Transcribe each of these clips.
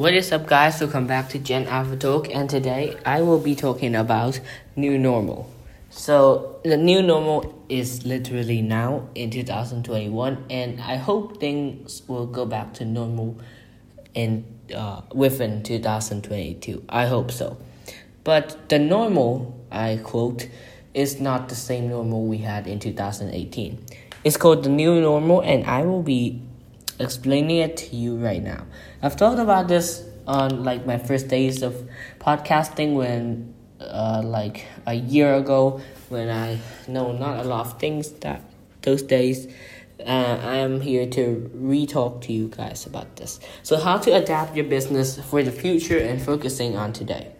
What is up, guys? Welcome back to Gen Alpha Talk, and today I will be talking about new normal. So, the new normal is literally now in 2021, and I hope things will go back to normal in uh, within 2022. I hope so. But the normal, I quote, is not the same normal we had in 2018. It's called the new normal, and I will be explaining it to you right now. I've talked about this on like my first days of podcasting when uh, like a year ago when I know not a lot of things that those days. Uh, I am here to re-talk to you guys about this. So, how to adapt your business for the future and focusing on today.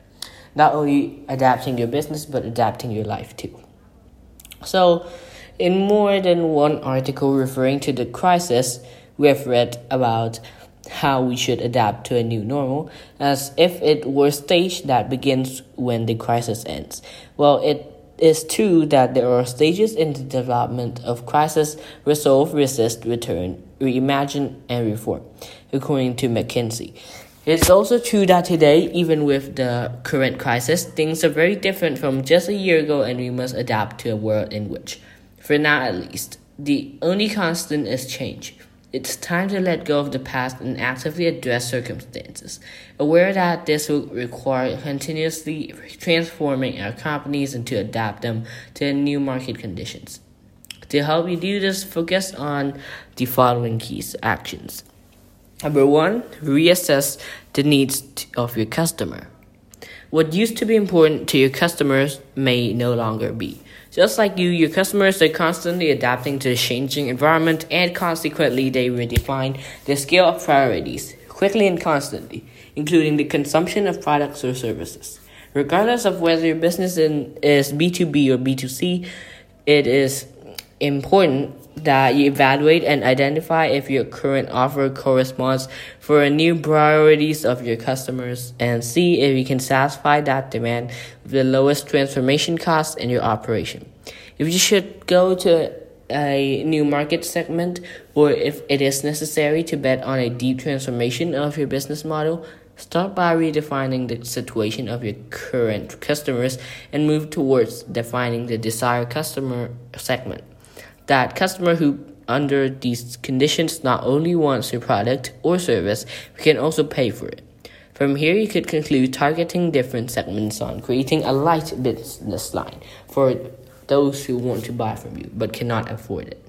Not only adapting your business, but adapting your life too. So, in more than one article referring to the crisis, we have read about how we should adapt to a new normal as if it were a stage that begins when the crisis ends. Well, it is true that there are stages in the development of crisis resolve, resist, return, reimagine, and reform, according to McKinsey. It's also true that today, even with the current crisis, things are very different from just a year ago, and we must adapt to a world in which, for now at least, the only constant is change. It's time to let go of the past and actively address circumstances, aware that this will require continuously transforming our companies and to adapt them to new market conditions. To help you do this, focus on the following key actions. Number one, reassess the needs of your customer. What used to be important to your customers may no longer be. Just like you, your customers are constantly adapting to the changing environment and consequently they redefine their scale of priorities quickly and constantly, including the consumption of products or services. Regardless of whether your business in, is B2B or B2C, it is important that you evaluate and identify if your current offer corresponds for a new priorities of your customers and see if you can satisfy that demand with the lowest transformation cost in your operation. If you should go to a new market segment or if it is necessary to bet on a deep transformation of your business model, start by redefining the situation of your current customers and move towards defining the desired customer segment that customer who under these conditions not only wants your product or service, but can also pay for it. From here, you could conclude targeting different segments on creating a light business line for those who want to buy from you but cannot afford it.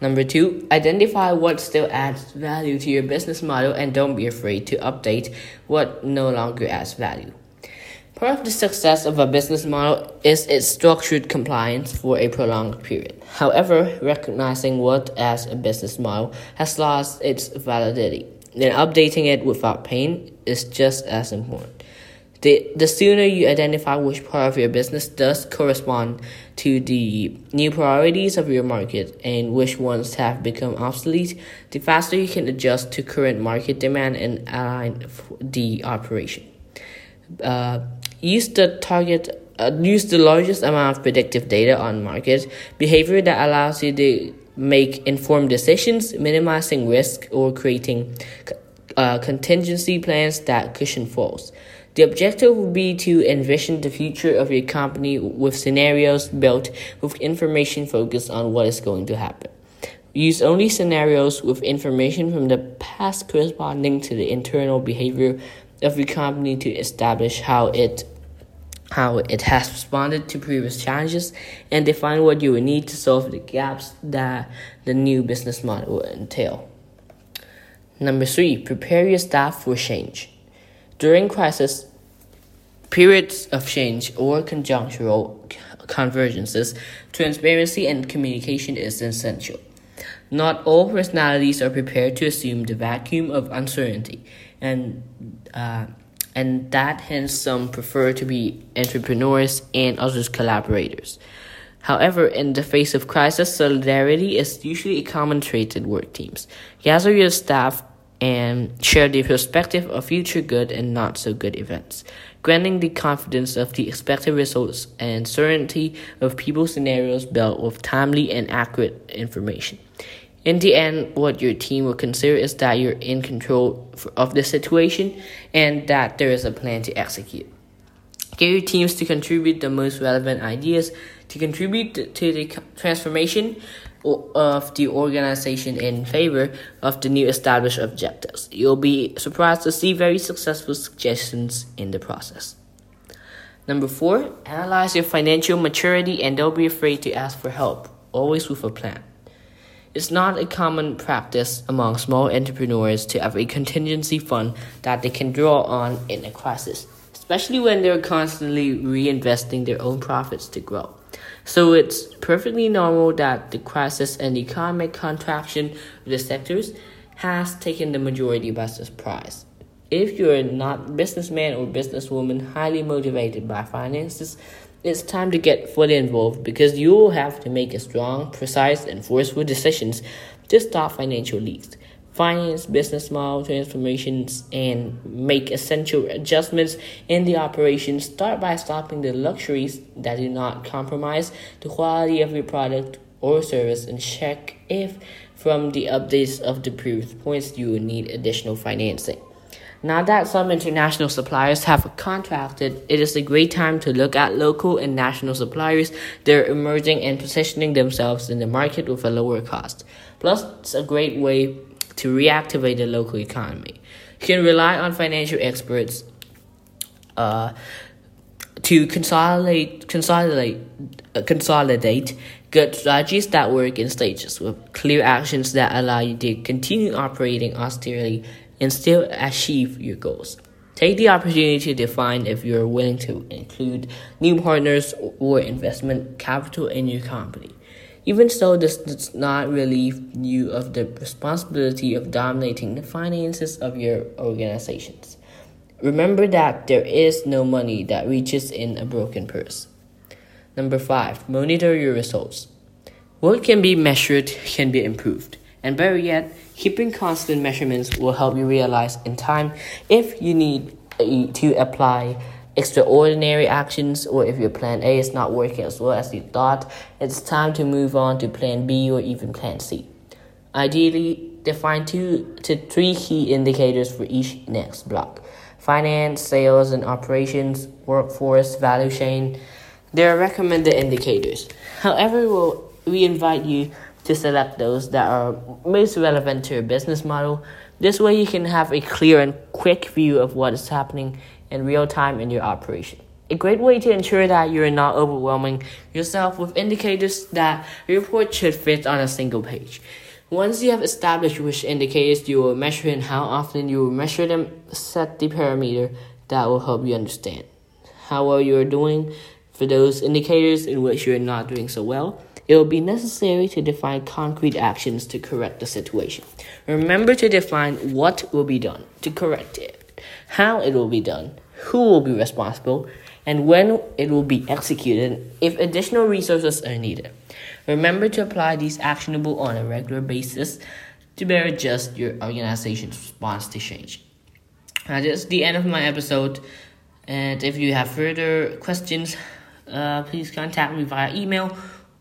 Number two, identify what still adds value to your business model and don't be afraid to update what no longer adds value. Part of the success of a business model is its structured compliance for a prolonged period. However, recognizing what as a business model has lost its validity, then updating it without pain is just as important. The, the sooner you identify which part of your business does correspond to the new priorities of your market and which ones have become obsolete, the faster you can adjust to current market demand and align the operation. Uh, use the target uh, use the largest amount of predictive data on market behavior that allows you to make informed decisions, minimizing risk or creating uh, contingency plans that cushion falls. The objective will be to envision the future of your company with scenarios built with information focused on what is going to happen. Use only scenarios with information from the past corresponding to the internal behavior your company to establish how it how it has responded to previous challenges and define what you will need to solve the gaps that the new business model will entail. Number three, prepare your staff for change. During crisis periods of change or conjunctural convergences, transparency and communication is essential. Not all personalities are prepared to assume the vacuum of uncertainty, and uh, and that hence some prefer to be entrepreneurs and others collaborators. However, in the face of crisis, solidarity is usually a common trait in work teams. Gather your staff and share the perspective of future good and not so good events, granting the confidence of the expected results and certainty of people's scenarios built with timely and accurate information. In the end, what your team will consider is that you're in control of the situation and that there is a plan to execute. Get your teams to contribute the most relevant ideas to contribute to the transformation of the organization in favor of the new established objectives. You'll be surprised to see very successful suggestions in the process. Number four, analyze your financial maturity and don't be afraid to ask for help, always with a plan. It's not a common practice among small entrepreneurs to have a contingency fund that they can draw on in a crisis, especially when they're constantly reinvesting their own profits to grow. So it's perfectly normal that the crisis and economic contraction of the sectors has taken the majority by surprise. If you're not businessman or businesswoman highly motivated by finances, it's time to get fully involved because you will have to make a strong, precise, and forceful decisions to stop financial leaks finance business model transformations and make essential adjustments in the operation, start by stopping the luxuries that do not compromise the quality of your product or service and check if from the updates of the previous points you will need additional financing. Now that some international suppliers have contracted, it is a great time to look at local and national suppliers. They're emerging and positioning themselves in the market with a lower cost. Plus, it's a great way to reactivate the local economy. You can rely on financial experts uh, to consolidate, consolidate, uh, consolidate good strategies that work in stages with clear actions that allow you to continue operating austerely and still achieve your goals. Take the opportunity to define if you're willing to include new partners or investment capital in your company. Even so, this does not relieve you of the responsibility of dominating the finances of your organizations. Remember that there is no money that reaches in a broken purse. Number five, monitor your results. What can be measured can be improved. And better yet, keeping constant measurements will help you realize in time if you need to apply extraordinary actions or if your plan A is not working as well as you thought, it's time to move on to plan B or even plan C. Ideally, define two to three key indicators for each next block finance, sales, and operations, workforce, value chain. There are recommended indicators. However, we'll, we invite you to select those that are most relevant to your business model. This way, you can have a clear and quick view of what is happening in real time in your operation. A great way to ensure that you're not overwhelming yourself with indicators that your report should fit on a single page. Once you have established which indicators you will measure and how often you will measure them, set the parameter that will help you understand how well you are doing. For those indicators in which you are not doing so well, it will be necessary to define concrete actions to correct the situation. Remember to define what will be done to correct it how it will be done, who will be responsible, and when it will be executed if additional resources are needed. Remember to apply these actionable on a regular basis to better adjust your organization's response to change. Now, that's the end of my episode. And if you have further questions, uh, please contact me via email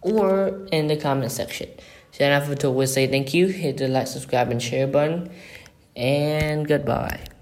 or in the comment section. Jennifer will say thank you. Hit the like, subscribe, and share button. And goodbye.